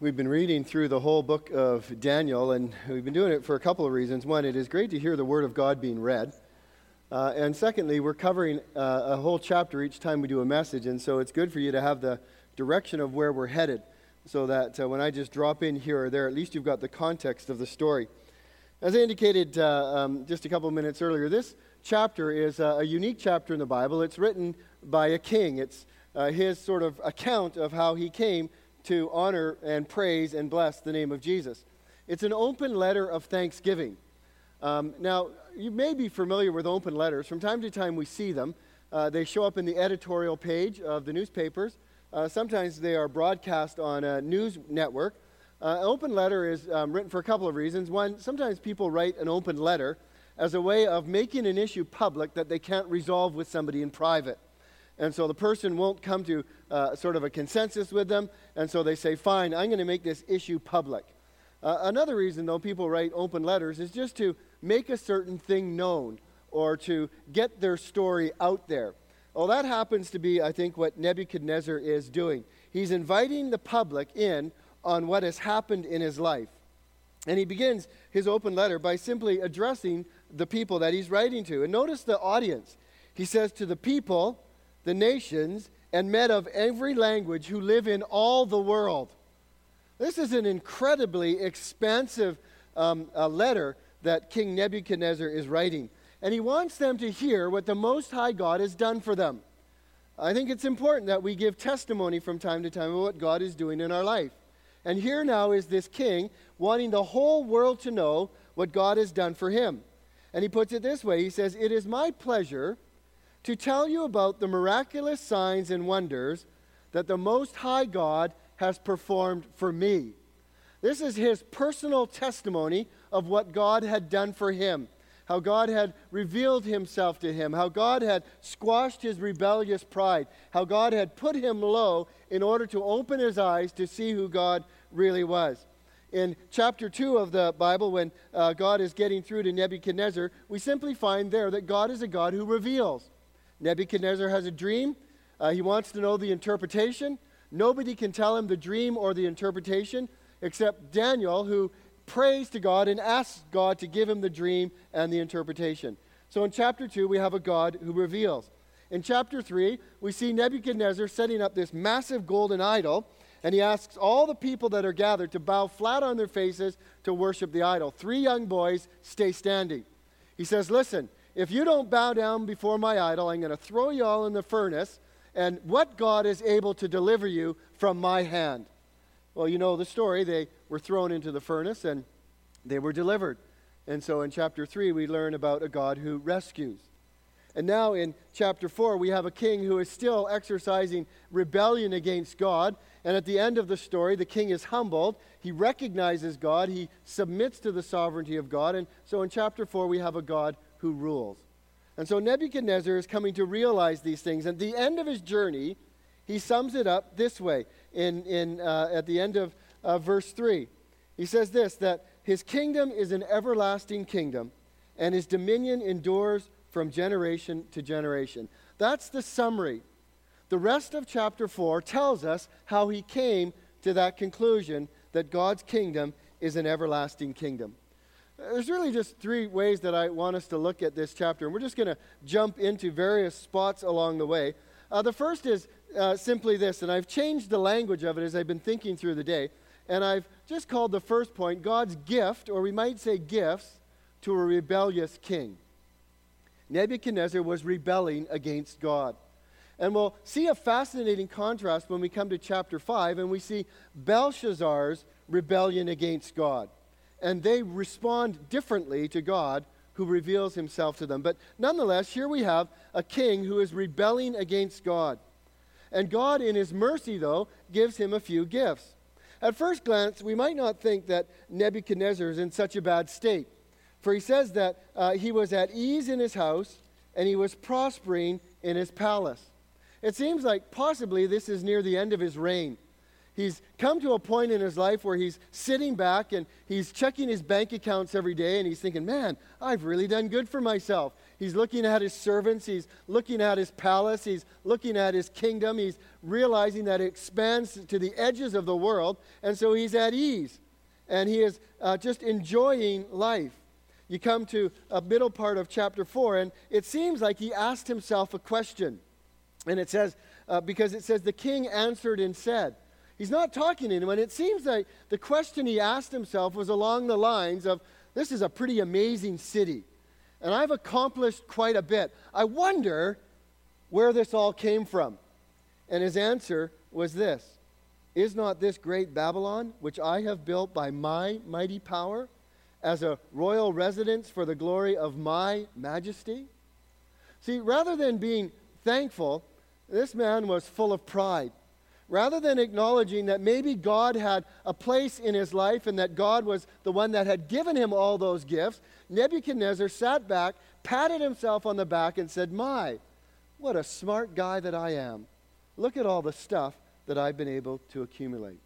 We've been reading through the whole book of Daniel, and we've been doing it for a couple of reasons. One, it is great to hear the Word of God being read. Uh, and secondly, we're covering uh, a whole chapter each time we do a message, and so it's good for you to have the direction of where we're headed so that uh, when I just drop in here or there, at least you've got the context of the story. As I indicated uh, um, just a couple of minutes earlier, this chapter is a unique chapter in the Bible. It's written by a king, it's uh, his sort of account of how he came to honor and praise and bless the name of Jesus. It's an open letter of thanksgiving. Um, now, you may be familiar with open letters. From time to time, we see them. Uh, they show up in the editorial page of the newspapers. Uh, sometimes they are broadcast on a news network. Uh, an open letter is um, written for a couple of reasons. One, sometimes people write an open letter as a way of making an issue public that they can't resolve with somebody in private. And so the person won't come to uh, sort of a consensus with them. And so they say, fine, I'm going to make this issue public. Uh, another reason, though, people write open letters is just to make a certain thing known or to get their story out there. Well, that happens to be, I think, what Nebuchadnezzar is doing. He's inviting the public in on what has happened in his life. And he begins his open letter by simply addressing the people that he's writing to. And notice the audience. He says, To the people the nations, and men of every language who live in all the world. This is an incredibly expansive um, letter that King Nebuchadnezzar is writing. And he wants them to hear what the Most High God has done for them. I think it's important that we give testimony from time to time of what God is doing in our life. And here now is this king wanting the whole world to know what God has done for him. And he puts it this way He says, It is my pleasure to tell you about the miraculous signs and wonders that the Most High God has performed for me. This is his personal testimony of what God had done for him, how God had revealed himself to him, how God had squashed his rebellious pride, how God had put him low in order to open his eyes to see who God really was. In chapter 2 of the Bible, when uh, God is getting through to Nebuchadnezzar, we simply find there that God is a God who reveals. Nebuchadnezzar has a dream. Uh, he wants to know the interpretation. Nobody can tell him the dream or the interpretation except Daniel, who prays to God and asks God to give him the dream and the interpretation. So in chapter 2, we have a God who reveals. In chapter 3, we see Nebuchadnezzar setting up this massive golden idol, and he asks all the people that are gathered to bow flat on their faces to worship the idol. Three young boys stay standing. He says, Listen, if you don't bow down before my idol, I'm going to throw you all in the furnace, and what God is able to deliver you from my hand? Well, you know the story. They were thrown into the furnace and they were delivered. And so in chapter 3, we learn about a God who rescues. And now in chapter 4, we have a king who is still exercising rebellion against God. And at the end of the story, the king is humbled. He recognizes God. He submits to the sovereignty of God. And so in chapter 4, we have a God who rules. And so Nebuchadnezzar is coming to realize these things. At the end of his journey, he sums it up this way in, in, uh, at the end of uh, verse 3. He says this that his kingdom is an everlasting kingdom, and his dominion endures from generation to generation. That's the summary. The rest of chapter 4 tells us how he came to that conclusion that God's kingdom is an everlasting kingdom. There's really just three ways that I want us to look at this chapter, and we're just going to jump into various spots along the way. Uh, the first is uh, simply this, and I've changed the language of it as I've been thinking through the day, and I've just called the first point God's gift, or we might say gifts, to a rebellious king. Nebuchadnezzar was rebelling against God. And we'll see a fascinating contrast when we come to chapter 5 and we see Belshazzar's rebellion against God and they respond differently to God who reveals himself to them. But nonetheless, here we have a king who is rebelling against God. And God, in his mercy, though, gives him a few gifts. At first glance, we might not think that Nebuchadnezzar is in such a bad state. For he says that uh, he was at ease in his house and he was prospering in his palace. It seems like possibly this is near the end of his reign. He's come to a point in his life where he's sitting back and he's checking his bank accounts every day and he's thinking, man, I've really done good for myself. He's looking at his servants, he's looking at his palace, he's looking at his kingdom, he's realizing that it expands to the edges of the world, and so he's at ease and he is uh, just enjoying life. You come to a middle part of chapter 4, and it seems like he asked himself a question. And it says, uh, because it says, the king answered and said, He's not talking to anyone. It seems like the question he asked himself was along the lines of, This is a pretty amazing city, and I've accomplished quite a bit. I wonder where this all came from. And his answer was this Is not this great Babylon, which I have built by my mighty power, as a royal residence for the glory of my majesty? See, rather than being thankful, this man was full of pride rather than acknowledging that maybe God had a place in his life and that God was the one that had given him all those gifts, Nebuchadnezzar sat back, patted himself on the back, and said, My, what a smart guy that I am. Look at all the stuff that I've been able to accumulate.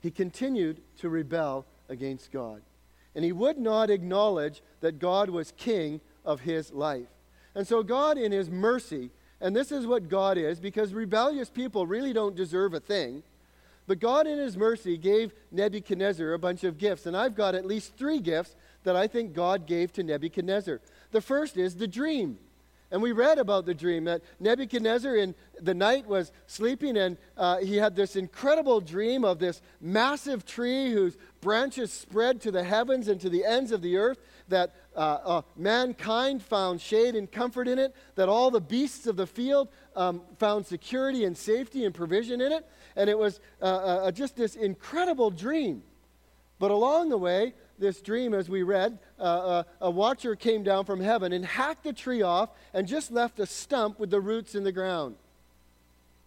He continued to rebel against God. And he would not acknowledge that God was king of his life. And so, God, in his mercy, and this is what God is, because rebellious people really don't deserve a thing. But God, in His mercy, gave Nebuchadnezzar a bunch of gifts. And I've got at least three gifts that I think God gave to Nebuchadnezzar. The first is the dream. And we read about the dream that Nebuchadnezzar in the night was sleeping and uh, he had this incredible dream of this massive tree whose branches spread to the heavens and to the ends of the earth that uh, uh, mankind found shade and comfort in it, that all the beasts of the field um, found security and safety and provision in it. And it was uh, uh, just this incredible dream. But along the way, this dream, as we read, uh, uh, a watcher came down from heaven and hacked the tree off and just left a stump with the roots in the ground.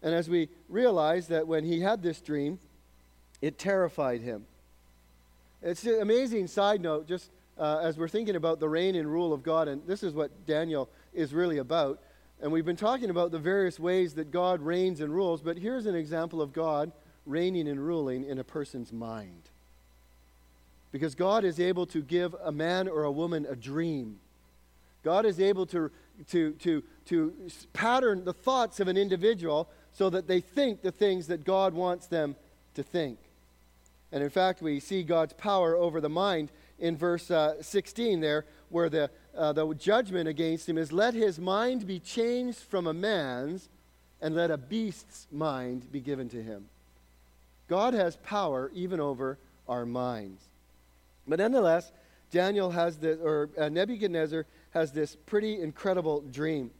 And as we realize that when he had this dream, it terrified him. It's an amazing side note, just uh, as we're thinking about the reign and rule of God, and this is what Daniel is really about. And we've been talking about the various ways that God reigns and rules, but here's an example of God reigning and ruling in a person's mind. Because God is able to give a man or a woman a dream. God is able to, to, to, to pattern the thoughts of an individual so that they think the things that God wants them to think. And in fact, we see God's power over the mind in verse uh, 16 there, where the, uh, the judgment against him is let his mind be changed from a man's and let a beast's mind be given to him. God has power even over our minds. But nonetheless, Daniel has this, or uh, Nebuchadnezzar has this pretty incredible dream.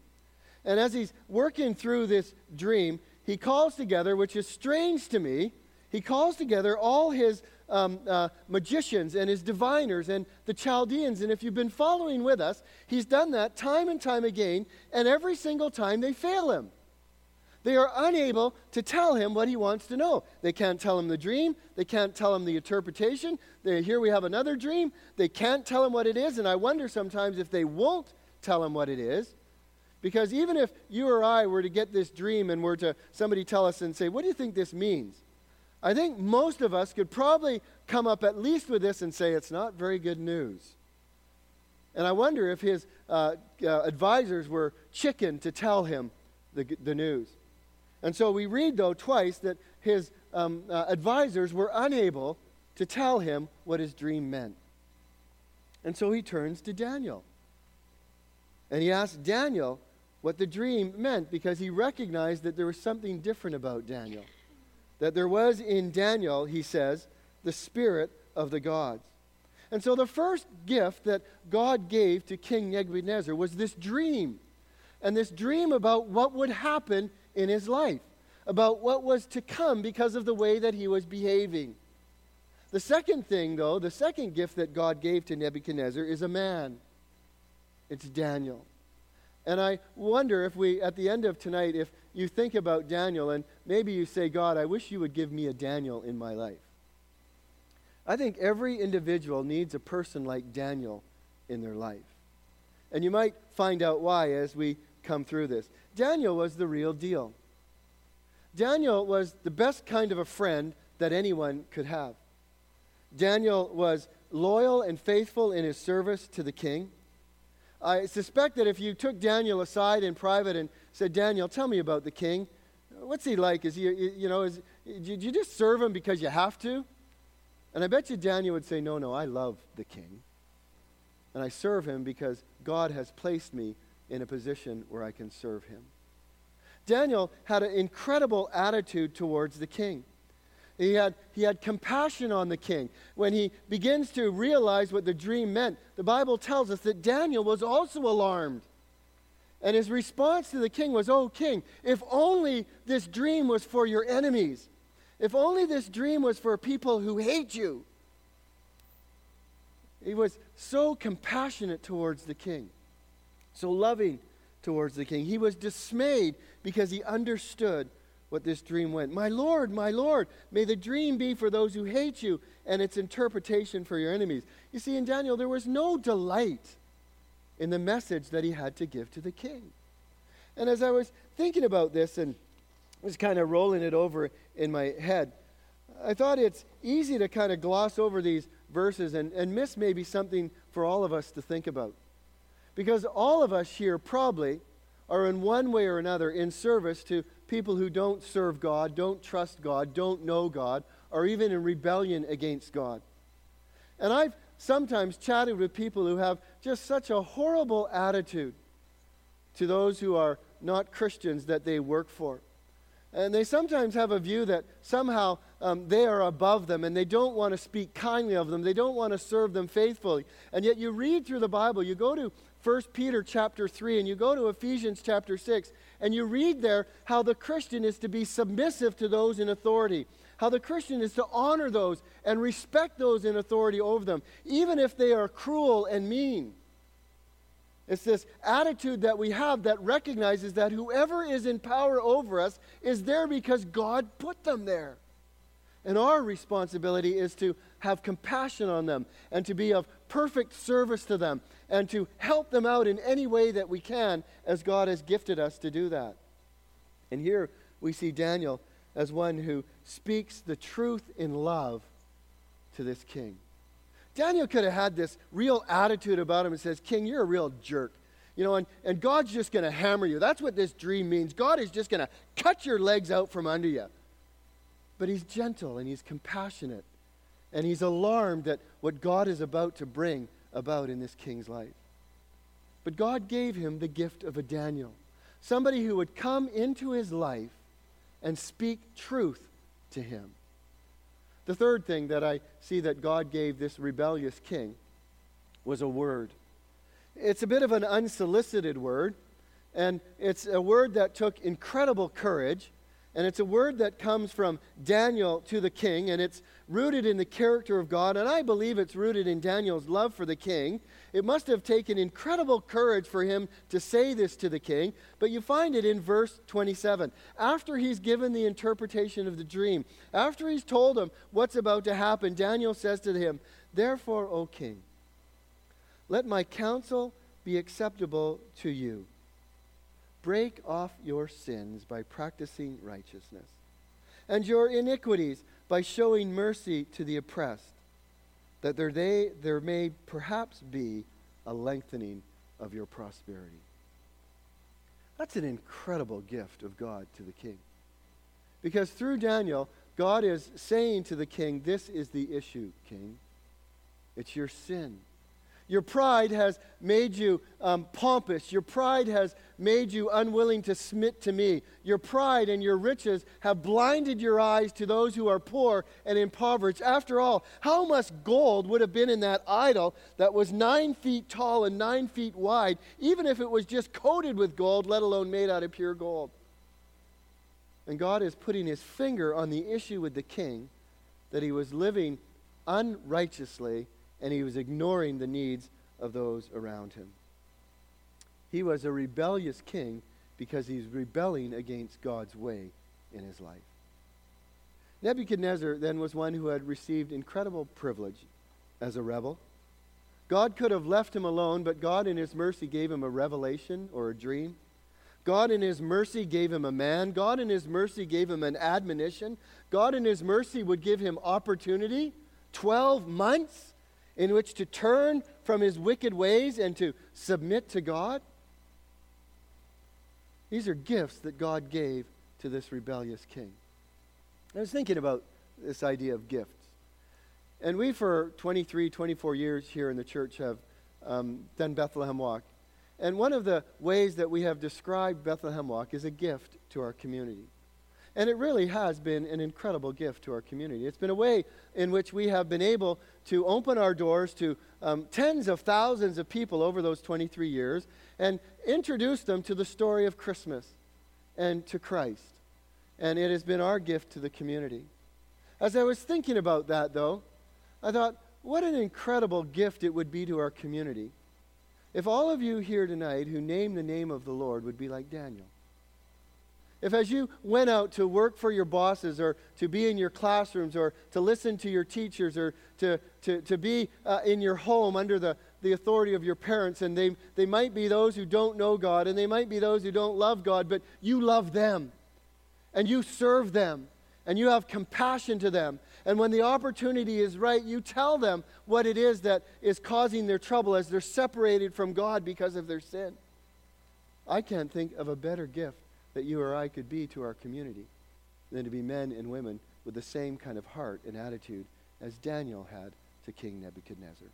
And as he's working through this dream, he calls together, which is strange to me, he calls together all his um, uh, magicians and his diviners and the Chaldeans. And if you've been following with us, he's done that time and time again, and every single time they fail him. They are unable to tell him what he wants to know. They can't tell him the dream. They can't tell him the interpretation. They, here we have another dream. They can't tell him what it is. And I wonder sometimes if they won't tell him what it is. Because even if you or I were to get this dream and were to somebody tell us and say, What do you think this means? I think most of us could probably come up at least with this and say it's not very good news. And I wonder if his uh, uh, advisors were chicken to tell him the, the news. And so we read, though, twice that his um, uh, advisors were unable to tell him what his dream meant. And so he turns to Daniel. And he asks Daniel what the dream meant because he recognized that there was something different about Daniel that there was in Daniel, he says, the spirit of the gods. And so the first gift that God gave to King Nebuchadnezzar was this dream. And this dream about what would happen in his life, about what was to come because of the way that he was behaving. The second thing, though, the second gift that God gave to Nebuchadnezzar is a man. It's Daniel. And I wonder if we, at the end of tonight, if you think about Daniel and maybe you say, God, I wish you would give me a Daniel in my life. I think every individual needs a person like Daniel in their life. And you might find out why as we come through this. Daniel was the real deal. Daniel was the best kind of a friend that anyone could have. Daniel was loyal and faithful in his service to the king. I suspect that if you took Daniel aside in private and said, Daniel, tell me about the king, what's he like? Is he, you know, is, did you just serve him because you have to? And I bet you Daniel would say, No, no, I love the king. And I serve him because God has placed me in a position where I can serve him. Daniel had an incredible attitude towards the king. He had, he had compassion on the king. When he begins to realize what the dream meant, the Bible tells us that Daniel was also alarmed. And his response to the king was, Oh, king, if only this dream was for your enemies. If only this dream was for people who hate you. He was so compassionate towards the king, so loving towards the king. He was dismayed because he understood what this dream went. My Lord, my Lord, may the dream be for those who hate you and its interpretation for your enemies. You see, in Daniel, there was no delight in the message that he had to give to the king. And as I was thinking about this and was kind of rolling it over in my head, I thought it's easy to kind of gloss over these verses and, and miss maybe something for all of us to think about. Because all of us here probably are in one way or another in service to people who don't serve God, don't trust God, don't know God, or even in rebellion against God. And I've sometimes chatted with people who have just such a horrible attitude to those who are not Christians that they work for. And they sometimes have a view that somehow um, they are above them and they don't want to speak kindly of them. They don't want to serve them faithfully. And yet you read through the Bible, you go to 1 Peter chapter 3 and you go to Ephesians chapter 6, and you read there how the Christian is to be submissive to those in authority, how the Christian is to honor those and respect those in authority over them, even if they are cruel and mean. It's this attitude that we have that recognizes that whoever is in power over us is there because God put them there. And our responsibility is to have compassion on them and to be of perfect service to them and to help them out in any way that we can as God has gifted us to do that. And here we see Daniel as one who speaks the truth in love to this king. Daniel could have had this real attitude about him and says, King, you're a real jerk. You know, and, and God's just going to hammer you. That's what this dream means. God is just going to cut your legs out from under you. But he's gentle and he's compassionate. And he's alarmed at what God is about to bring about in this king's life. But God gave him the gift of a Daniel, somebody who would come into his life and speak truth to him. The third thing that I see that God gave this rebellious king was a word. It's a bit of an unsolicited word, and it's a word that took incredible courage and it's a word that comes from Daniel to the king, and it's rooted in the character of God. And I believe it's rooted in Daniel's love for the king. It must have taken incredible courage for him to say this to the king. But you find it in verse 27. After he's given the interpretation of the dream, after he's told him what's about to happen, Daniel says to him, Therefore, O king, let my counsel be acceptable to you break off your sins by practicing righteousness, and your iniquities by showing mercy to the oppressed, that there, they, there may perhaps be a lengthening of your prosperity. That's an incredible gift of God to the king. Because through Daniel, God is saying to the king, This is the issue, king. It's your sin. Your pride has made you um, pompous. Your pride has made you unwilling to submit to me. Your pride and your riches have blinded your eyes to those who are poor and impoverished. After all, how much gold would have been in that idol that was nine feet tall and nine feet wide, even if it was just coated with gold, let alone made out of pure gold? And God is putting his finger on the issue with the king that he was living unrighteously and he was ignoring the needs of those around him. He was a rebellious king because he's rebelling against God's way in his life. Nebuchadnezzar then was one who had received incredible privilege as a rebel. God could have left him alone, but God, in his mercy, gave him a revelation or a dream. God, in His mercy, gave him a man. God, in His mercy, gave him an admonition. God, in His mercy, would give him opportunity 12 months in which to turn from his wicked ways and to submit to God. These are gifts that God gave to this rebellious king. I was thinking about this idea of gifts. And we, for 23, 24 years here in the church, have um, done Bethlehem Walk. And one of the ways that we have described Bethlehem Walk is a gift to our community. And it really has been an incredible gift to our community. It's been a way in which we have been able to open our doors to um, tens of thousands of people over those 23 years and introduce them to the story of Christmas and to Christ. And it has been our gift to the community. As I was thinking about that, though, I thought, what an incredible gift it would be to our community if all of you here tonight who name the name of the Lord would be like Daniel. If as you went out to work for your bosses or to be in your classrooms or to listen to your teachers or to, to, to be uh, in your home under the, the authority of your parents, and they, they might be those who don't know God and they might be those who don't love God, but you love them and you serve them and you have compassion to them. And when the opportunity is right, you tell them what it is that is causing their trouble as they're separated from God because of their sin. I can't think of a better gift that you or I could be to our community than to be men and women with the same kind of heart and attitude as Daniel had to King Nebuchadnezzar.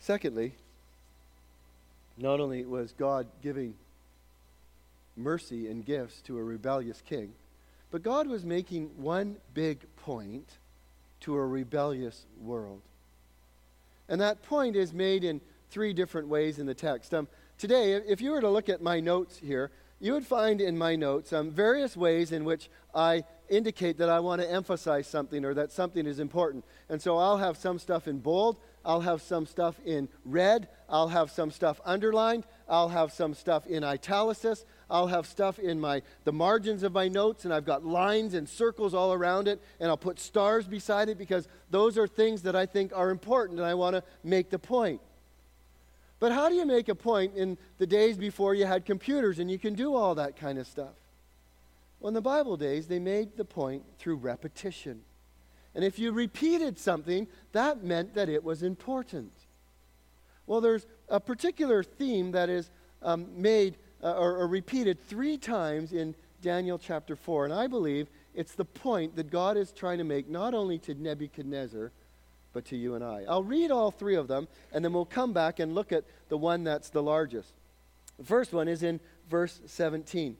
Secondly, not only was God giving mercy and gifts to a rebellious king, but God was making one big point to a rebellious world. And that point is made in three different ways in the text. Um, Today, if you were to look at my notes here, you would find in my notes um, various ways in which I indicate that I want to emphasize something or that something is important. And so I'll have some stuff in bold, I'll have some stuff in red, I'll have some stuff underlined, I'll have some stuff in italics, I'll have stuff in my the margins of my notes and I've got lines and circles all around it and I'll put stars beside it because those are things that I think are important and I want to make the point. But how do you make a point in the days before you had computers and you can do all that kind of stuff? Well, in the Bible days, they made the point through repetition. And if you repeated something, that meant that it was important. Well, there's a particular theme that is um, made uh, or, or repeated three times in Daniel chapter 4. And I believe it's the point that God is trying to make not only to Nebuchadnezzar, but to you and I. I'll read all three of them, and then we'll come back and look at the one that's the largest. The first one is in verse 17.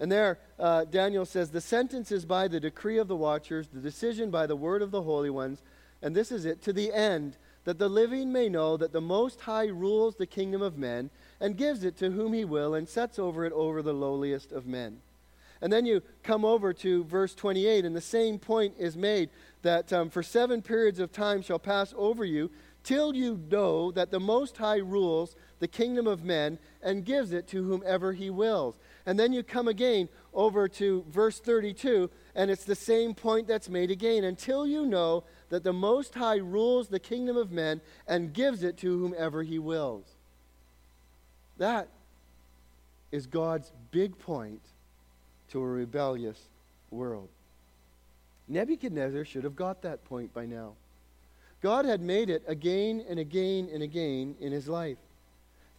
And there, uh, Daniel says, The sentence is by the decree of the watchers, the decision by the word of the holy ones, and this is it, to the end that the living may know that the Most High rules the kingdom of men and gives it to whom he will and sets over it over the lowliest of men. And then you come over to verse 28, and the same point is made that um, for seven periods of time shall pass over you till you know that the Most High rules the kingdom of men and gives it to whomever he wills. And then you come again over to verse 32, and it's the same point that's made again until you know that the Most High rules the kingdom of men and gives it to whomever he wills. That is God's big point to a rebellious world. Nebuchadnezzar should have got that point by now. God had made it again and again and again in his life.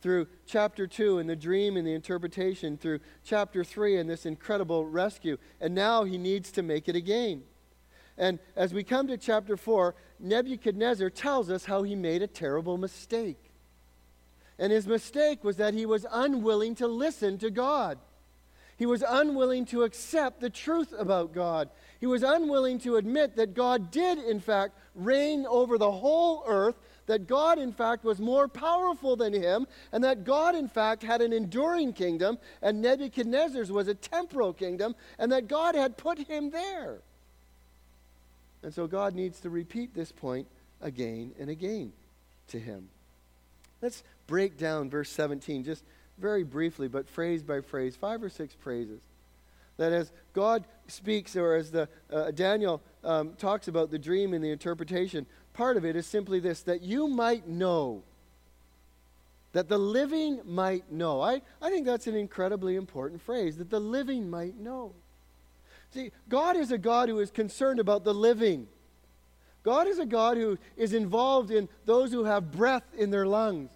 Through chapter 2 and the dream and the interpretation, through chapter 3 and this incredible rescue. And now he needs to make it again. And as we come to chapter 4, Nebuchadnezzar tells us how he made a terrible mistake. And his mistake was that he was unwilling to listen to God. He was unwilling to accept the truth about God. He was unwilling to admit that God did, in fact, reign over the whole earth, that God, in fact, was more powerful than him, and that God, in fact, had an enduring kingdom, and Nebuchadnezzar's was a temporal kingdom, and that God had put him there. And so God needs to repeat this point again and again to him. Let's break down verse 17 just very briefly, but phrase by phrase, five or six phrases. That as God speaks, or as the, uh, Daniel um, talks about the dream and the interpretation, part of it is simply this that you might know. that the living might know. I, I think that's an incredibly important phrase, that the living might know. See, God is a God who is concerned about the living. God is a God who is involved in those who have breath in their lungs.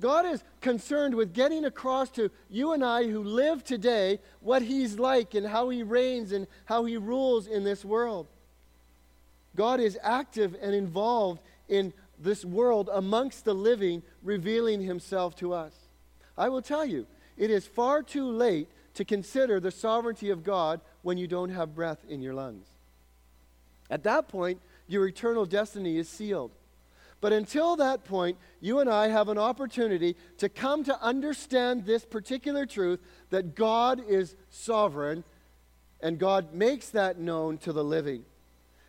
God is concerned with getting across to you and I who live today what He's like and how He reigns and how He rules in this world. God is active and involved in this world amongst the living, revealing himself to us. I will tell you, it is far too late to consider the sovereignty of God when you don't have breath in your lungs. At that point, your eternal destiny is sealed. But until that point, you and I have an opportunity to come to understand this particular truth that God is sovereign and God makes that known to the living.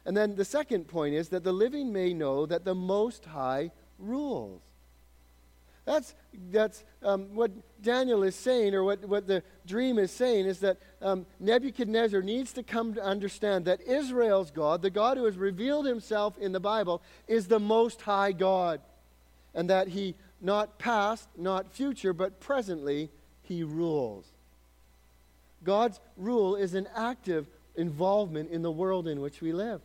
And then the second point is that the living may know that the Most High rules. That's, that's um, what Daniel is saying, or what, what the dream is saying, is that um, Nebuchadnezzar needs to come to understand that Israel's God, the God who has revealed himself in the Bible, is the Most High God. And that he, not past, not future, but presently, he rules. God's rule is an active involvement in the world in which we live.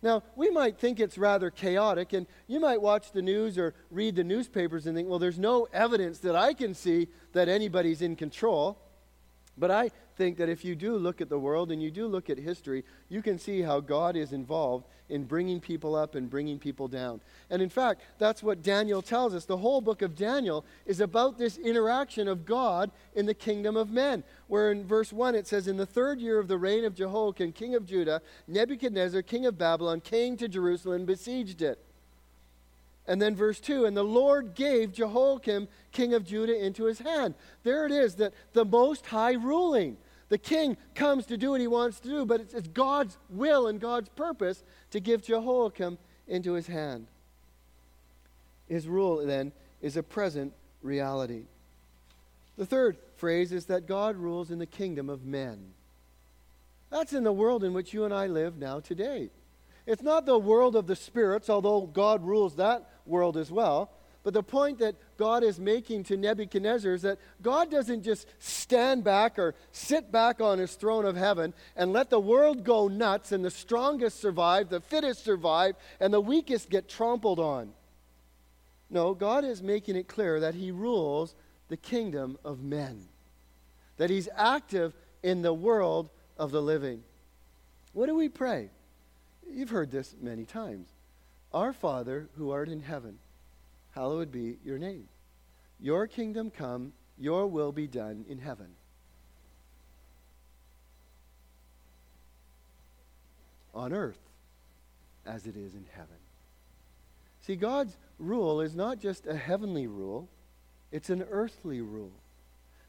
Now, we might think it's rather chaotic, and you might watch the news or read the newspapers and think, well, there's no evidence that I can see that anybody's in control. But I think that if you do look at the world and you do look at history, you can see how God is involved in bringing people up and bringing people down. And in fact, that's what Daniel tells us. The whole book of Daniel is about this interaction of God in the kingdom of men. Where in verse 1 it says, In the third year of the reign of Jehoiakim, king of Judah, Nebuchadnezzar, king of Babylon, came to Jerusalem and besieged it. And then verse 2 And the Lord gave Jehoiakim, king of Judah, into his hand. There it is, that the Most High ruling. The king comes to do what he wants to do, but it's, it's God's will and God's purpose to give Jehoiakim into his hand. His rule, then, is a present reality. The third phrase is that God rules in the kingdom of men. That's in the world in which you and I live now today. It's not the world of the spirits, although God rules that world as well. But the point that God is making to Nebuchadnezzar is that God doesn't just stand back or sit back on his throne of heaven and let the world go nuts and the strongest survive, the fittest survive, and the weakest get trampled on. No, God is making it clear that he rules the kingdom of men, that he's active in the world of the living. What do we pray? You've heard this many times. Our Father who art in heaven, hallowed be your name. Your kingdom come, your will be done in heaven. On earth as it is in heaven. See, God's rule is not just a heavenly rule, it's an earthly rule.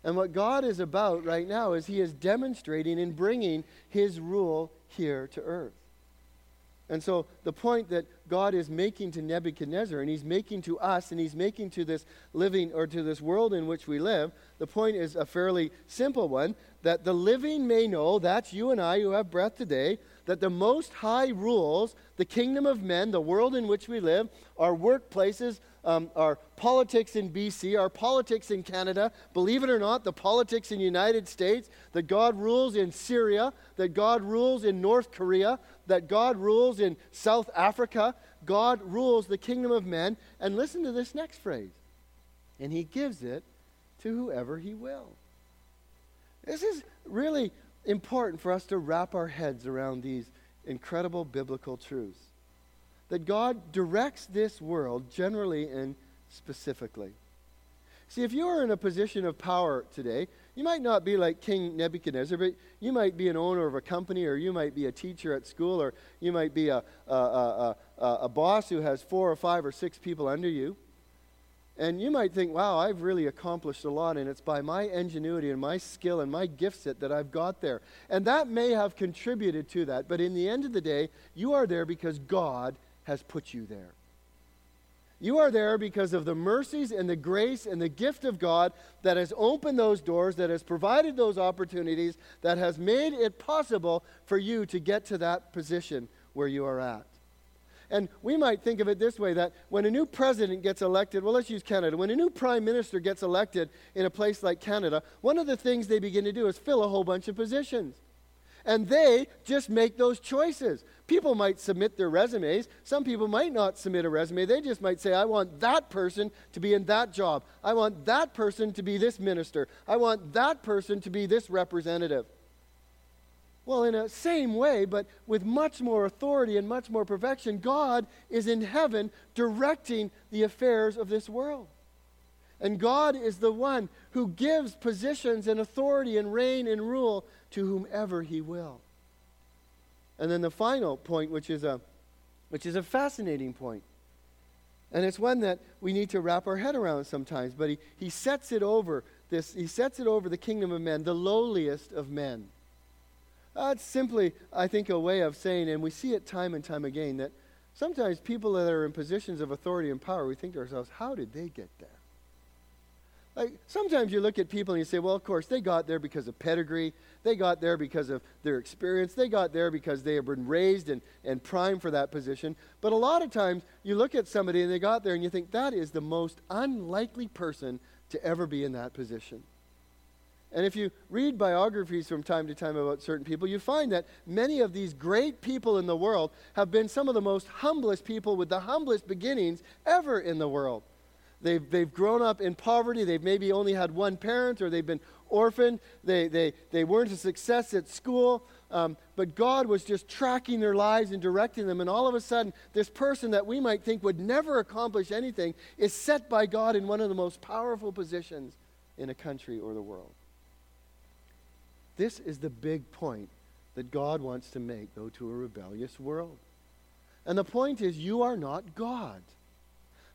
And what God is about right now is He is demonstrating and bringing His rule here to earth. And so the point that God is making to Nebuchadnezzar and he's making to us and he's making to this living or to this world in which we live, the point is a fairly simple one that the living may know, that's you and I who have breath today, that the Most High rules the kingdom of men, the world in which we live, our workplaces, um, our politics in BC, our politics in Canada, believe it or not, the politics in United States, that God rules in Syria, that God rules in North Korea, that God rules in South Africa. God rules the kingdom of men. And listen to this next phrase. And he gives it to whoever he will. This is really important for us to wrap our heads around these incredible biblical truths. That God directs this world generally and specifically. See, if you are in a position of power today, you might not be like King Nebuchadnezzar, but you might be an owner of a company, or you might be a teacher at school, or you might be a, a, a, a, a boss who has four or five or six people under you. And you might think, wow, I've really accomplished a lot, and it's by my ingenuity and my skill and my gift set that I've got there. And that may have contributed to that, but in the end of the day, you are there because God has put you there. You are there because of the mercies and the grace and the gift of God that has opened those doors, that has provided those opportunities, that has made it possible for you to get to that position where you are at. And we might think of it this way that when a new president gets elected, well, let's use Canada. When a new prime minister gets elected in a place like Canada, one of the things they begin to do is fill a whole bunch of positions. And they just make those choices. People might submit their resumes. Some people might not submit a resume. They just might say, I want that person to be in that job. I want that person to be this minister. I want that person to be this representative. Well, in a same way, but with much more authority and much more perfection, God is in heaven directing the affairs of this world. And God is the one who gives positions and authority and reign and rule to whomever he will. And then the final point, which is a, which is a fascinating point, and it's one that we need to wrap our head around sometimes, but he, he sets it over this, he sets it over the kingdom of men, the lowliest of men. That's simply, I think, a way of saying, and we see it time and time again, that sometimes people that are in positions of authority and power, we think to ourselves, how did they get there? Like, sometimes you look at people and you say, well, of course, they got there because of pedigree. They got there because of their experience. They got there because they have been raised and, and primed for that position. But a lot of times you look at somebody and they got there and you think, that is the most unlikely person to ever be in that position. And if you read biographies from time to time about certain people, you find that many of these great people in the world have been some of the most humblest people with the humblest beginnings ever in the world. They've, they've grown up in poverty. They've maybe only had one parent or they've been orphaned. They, they, they weren't a success at school. Um, but God was just tracking their lives and directing them. And all of a sudden, this person that we might think would never accomplish anything is set by God in one of the most powerful positions in a country or the world. This is the big point that God wants to make, though, to a rebellious world. And the point is, you are not God.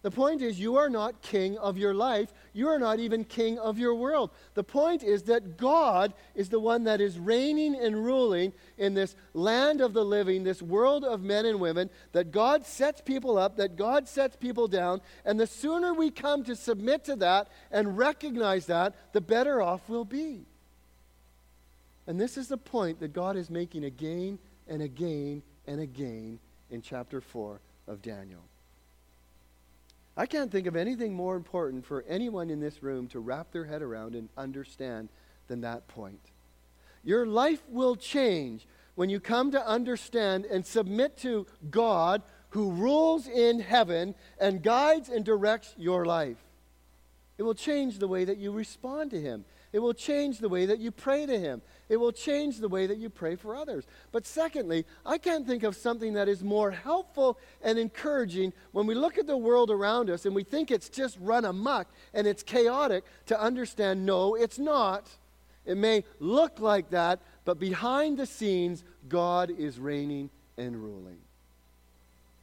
The point is, you are not king of your life. You are not even king of your world. The point is that God is the one that is reigning and ruling in this land of the living, this world of men and women, that God sets people up, that God sets people down. And the sooner we come to submit to that and recognize that, the better off we'll be. And this is the point that God is making again and again and again in chapter 4 of Daniel. I can't think of anything more important for anyone in this room to wrap their head around and understand than that point. Your life will change when you come to understand and submit to God who rules in heaven and guides and directs your life. It will change the way that you respond to Him. It will change the way that you pray to Him. It will change the way that you pray for others. But secondly, I can't think of something that is more helpful and encouraging when we look at the world around us and we think it's just run amok and it's chaotic to understand no, it's not. It may look like that, but behind the scenes, God is reigning and ruling.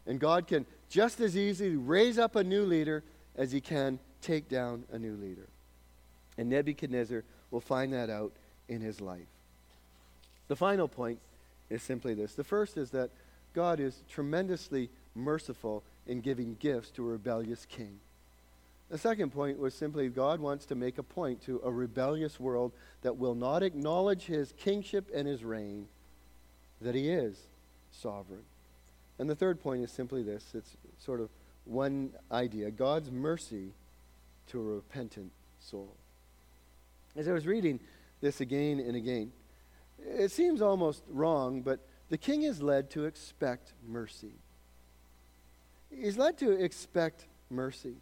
And God can just as easily raise up a new leader as he can take down a new leader. And Nebuchadnezzar will find that out in his life. The final point is simply this the first is that God is tremendously merciful in giving gifts to a rebellious king. The second point was simply God wants to make a point to a rebellious world that will not acknowledge his kingship and his reign, that he is sovereign. And the third point is simply this it's sort of one idea God's mercy to a repentant soul. As I was reading this again and again, it seems almost wrong, but the king is led to expect mercy. He's led to expect mercy.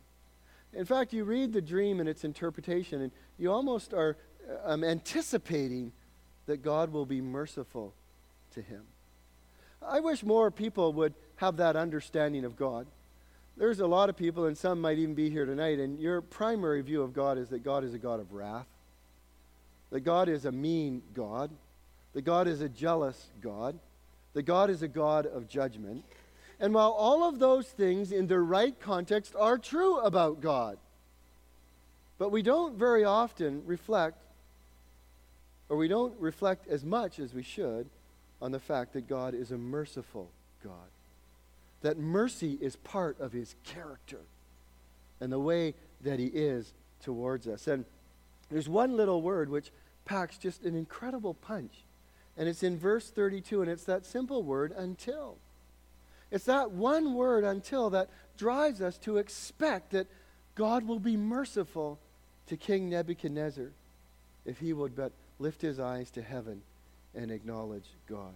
In fact, you read the dream and its interpretation, and you almost are um, anticipating that God will be merciful to him. I wish more people would have that understanding of God. There's a lot of people, and some might even be here tonight, and your primary view of God is that God is a God of wrath that God is a mean God, that God is a jealous God, that God is a God of judgment. And while all of those things in their right context are true about God, but we don't very often reflect, or we don't reflect as much as we should, on the fact that God is a merciful God. That mercy is part of his character and the way that he is towards us. And there's one little word which packs just an incredible punch. And it's in verse 32, and it's that simple word, until. It's that one word until that drives us to expect that God will be merciful to King Nebuchadnezzar if he would but lift his eyes to heaven and acknowledge God.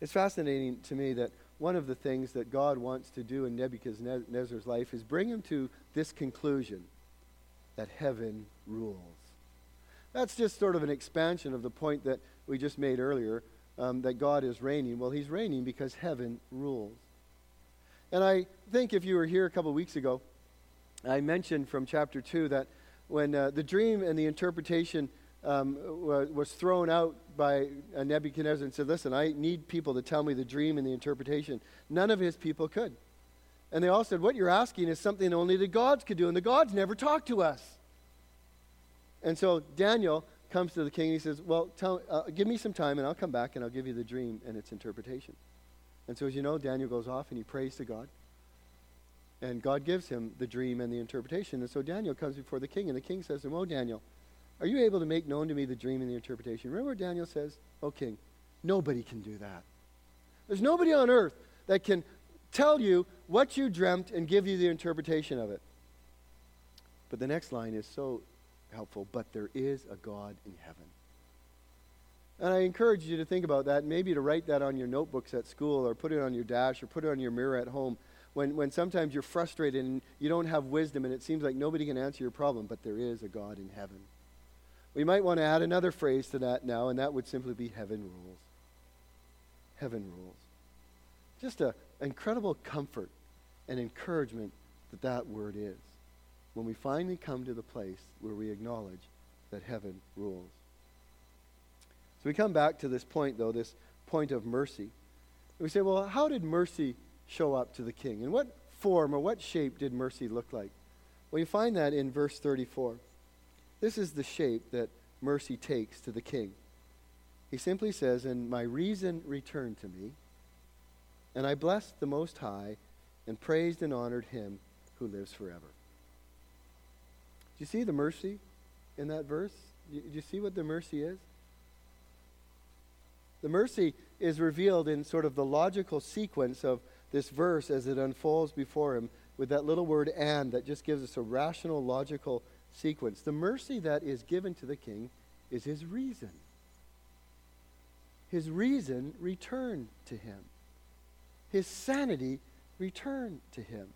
It's fascinating to me that one of the things that God wants to do in Nebuchadnezzar's life is bring him to this conclusion that heaven rules. That's just sort of an expansion of the point that we just made earlier um, that God is reigning. Well, he's reigning because heaven rules. And I think if you were here a couple weeks ago, I mentioned from chapter 2 that when uh, the dream and the interpretation um, was thrown out by Nebuchadnezzar and said, Listen, I need people to tell me the dream and the interpretation. None of his people could. And they all said, What you're asking is something only the gods could do, and the gods never talk to us. And so Daniel comes to the king and he says, Well, tell, uh, give me some time and I'll come back and I'll give you the dream and its interpretation. And so, as you know, Daniel goes off and he prays to God. And God gives him the dream and the interpretation. And so Daniel comes before the king, and the king says to him, Oh, Daniel, are you able to make known to me the dream and the interpretation? Remember Daniel says? Oh, king, nobody can do that. There's nobody on earth that can tell you what you dreamt and give you the interpretation of it. But the next line is so helpful. But there is a God in heaven. And I encourage you to think about that, maybe to write that on your notebooks at school or put it on your dash or put it on your mirror at home when, when sometimes you're frustrated and you don't have wisdom and it seems like nobody can answer your problem, but there is a God in heaven. We might want to add another phrase to that now, and that would simply be heaven rules. Heaven rules. Just an incredible comfort and encouragement that that word is when we finally come to the place where we acknowledge that heaven rules. So we come back to this point, though, this point of mercy. And we say, well, how did mercy show up to the king? In what form or what shape did mercy look like? Well, you find that in verse 34. This is the shape that mercy takes to the king. He simply says, And my reason returned to me, and I blessed the Most High, and praised and honored him who lives forever. Do you see the mercy in that verse? Do you see what the mercy is? The mercy is revealed in sort of the logical sequence of this verse as it unfolds before him with that little word and that just gives us a rational, logical sequence. The mercy that is given to the king is his reason. His reason returned to him. His sanity returned to him.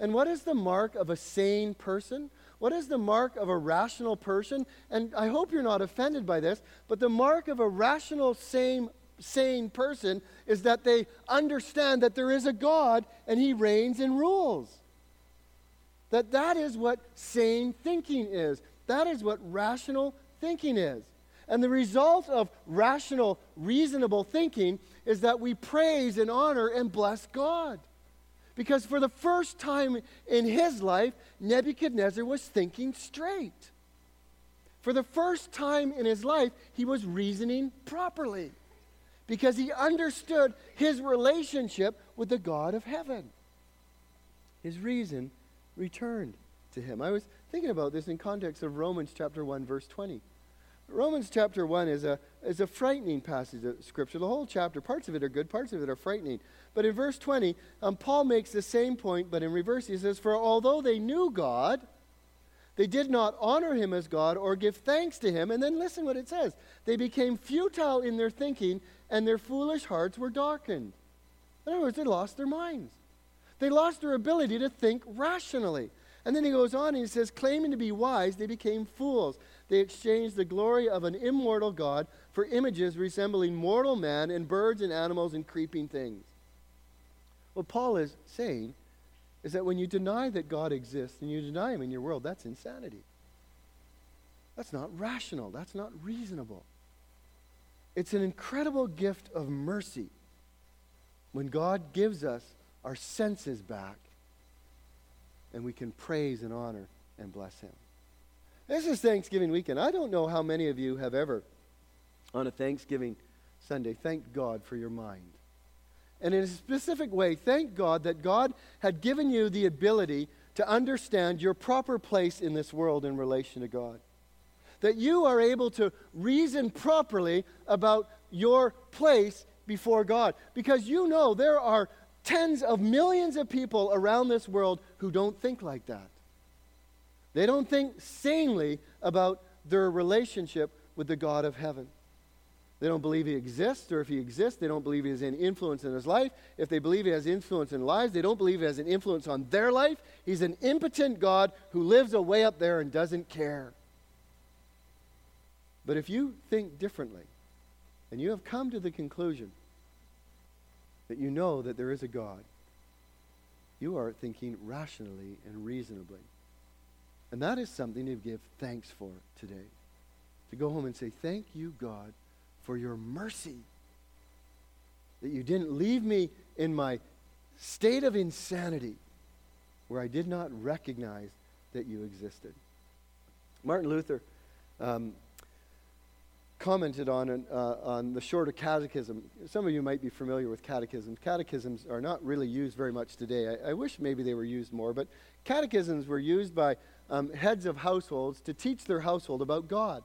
And what is the mark of a sane person? What is the mark of a rational person? And I hope you're not offended by this, but the mark of a rational, sane sane person is that they understand that there is a God and he reigns and rules. That that is what sane thinking is. That is what rational thinking is. And the result of rational, reasonable thinking is that we praise and honor and bless God. Because for the first time in his life, Nebuchadnezzar was thinking straight. For the first time in his life, he was reasoning properly because he understood his relationship with the God of heaven. His reason returned to him. I was thinking about this in context of Romans chapter 1 verse 20. Romans chapter 1 is a, is a frightening passage of Scripture. The whole chapter, parts of it are good, parts of it are frightening. But in verse 20, um, Paul makes the same point, but in reverse. He says, For although they knew God, they did not honor him as God or give thanks to him. And then listen what it says. They became futile in their thinking, and their foolish hearts were darkened. In other words, they lost their minds. They lost their ability to think rationally. And then he goes on and he says, claiming to be wise, they became fools. They exchanged the glory of an immortal God for images resembling mortal man and birds and animals and creeping things. What Paul is saying is that when you deny that God exists and you deny him in your world, that's insanity. That's not rational. That's not reasonable. It's an incredible gift of mercy when God gives us our senses back and we can praise and honor and bless him. This is Thanksgiving weekend. I don't know how many of you have ever, on a Thanksgiving Sunday, thanked God for your mind. And in a specific way, thank God that God had given you the ability to understand your proper place in this world in relation to God that you are able to reason properly about your place before God because you know there are tens of millions of people around this world who don't think like that. They don't think sanely about their relationship with the God of heaven. They don't believe he exists, or if he exists, they don't believe he has any influence in his life. If they believe he has influence in lives, they don't believe he has an influence on their life. He's an impotent God who lives away up there and doesn't care. But if you think differently, and you have come to the conclusion that you know that there is a God, you are thinking rationally and reasonably. And that is something to give thanks for today. To go home and say, Thank you, God, for your mercy. That you didn't leave me in my state of insanity where I did not recognize that you existed. Martin Luther um, commented on, uh, on the shorter catechism. Some of you might be familiar with catechisms. Catechisms are not really used very much today. I, I wish maybe they were used more, but catechisms were used by um, heads of households to teach their household about God.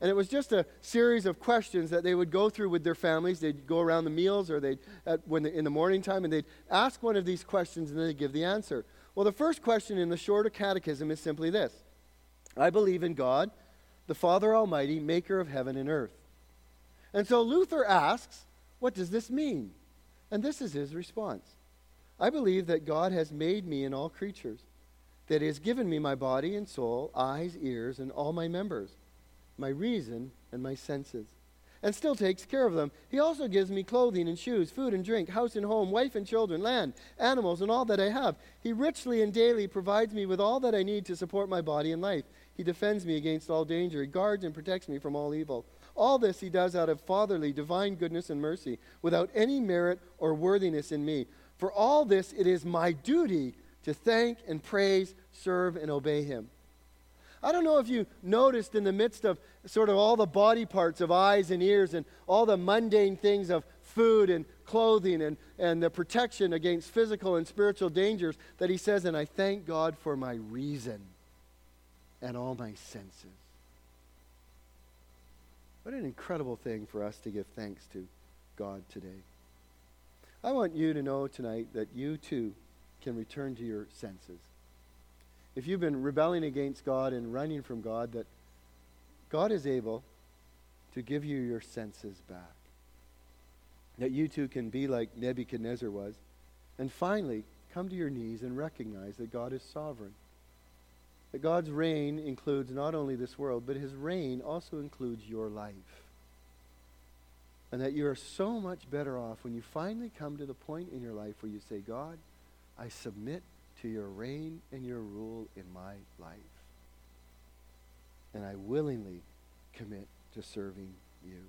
And it was just a series of questions that they would go through with their families. They'd go around the meals or they'd, at, when the, in the morning time, and they'd ask one of these questions and then they'd give the answer. Well, the first question in the shorter catechism is simply this I believe in God, the Father Almighty, maker of heaven and earth. And so Luther asks, What does this mean? And this is his response I believe that God has made me and all creatures, that has given me my body and soul, eyes, ears, and all my members my reason, and my senses, and still takes care of them. He also gives me clothing and shoes, food and drink, house and home, wife and children, land, animals, and all that I have. He richly and daily provides me with all that I need to support my body and life. He defends me against all danger. He guards and protects me from all evil. All this he does out of fatherly, divine goodness and mercy, without any merit or worthiness in me. For all this, it is my duty to thank and praise, serve, and obey him. I don't know if you noticed in the midst of sort of all the body parts of eyes and ears and all the mundane things of food and clothing and, and the protection against physical and spiritual dangers that he says, and I thank God for my reason and all my senses. What an incredible thing for us to give thanks to God today. I want you to know tonight that you too can return to your senses if you've been rebelling against God and running from God, that God is able to give you your senses back. That you too can be like Nebuchadnezzar was. And finally, come to your knees and recognize that God is sovereign. That God's reign includes not only this world, but his reign also includes your life. And that you are so much better off when you finally come to the point in your life where you say, God, I submit to your reign and your rule in my life. And I willingly commit to serving you.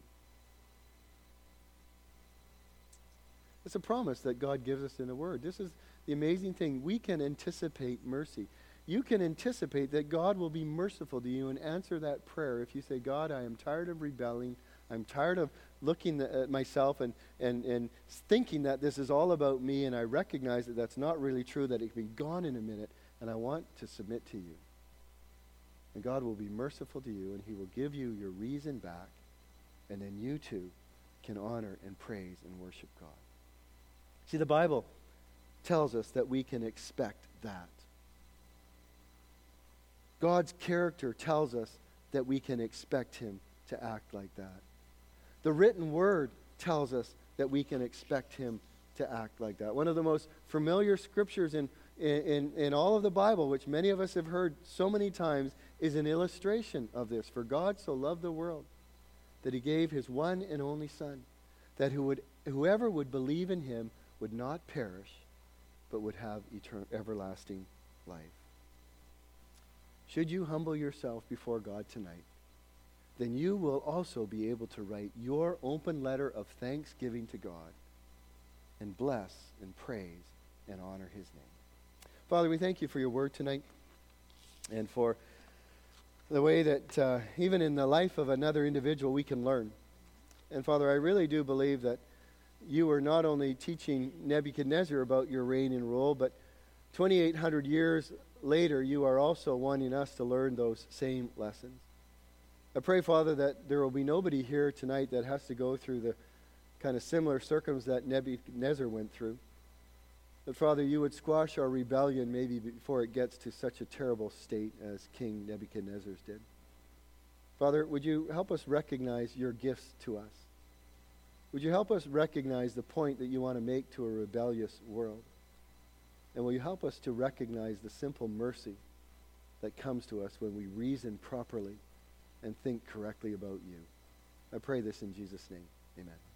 It's a promise that God gives us in the Word. This is the amazing thing. We can anticipate mercy. You can anticipate that God will be merciful to you and answer that prayer if you say, God, I am tired of rebelling. I'm tired of looking at myself and, and, and thinking that this is all about me, and I recognize that that's not really true, that it can be gone in a minute, and I want to submit to you. And God will be merciful to you, and He will give you your reason back, and then you too can honor and praise and worship God. See, the Bible tells us that we can expect that. God's character tells us that we can expect Him to act like that. The written word tells us that we can expect him to act like that. One of the most familiar scriptures in, in, in all of the Bible, which many of us have heard so many times, is an illustration of this. For God so loved the world that he gave his one and only Son, that who would, whoever would believe in him would not perish, but would have eternal, everlasting life. Should you humble yourself before God tonight? Then you will also be able to write your open letter of thanksgiving to God and bless and praise and honor his name. Father, we thank you for your word tonight and for the way that uh, even in the life of another individual we can learn. And Father, I really do believe that you are not only teaching Nebuchadnezzar about your reign and rule, but 2,800 years later, you are also wanting us to learn those same lessons. I pray, Father, that there will be nobody here tonight that has to go through the kind of similar circumstances that Nebuchadnezzar went through. That, Father, you would squash our rebellion maybe before it gets to such a terrible state as King Nebuchadnezzar's did. Father, would you help us recognize your gifts to us? Would you help us recognize the point that you want to make to a rebellious world? And will you help us to recognize the simple mercy that comes to us when we reason properly and think correctly about you? I pray this in Jesus' name. Amen.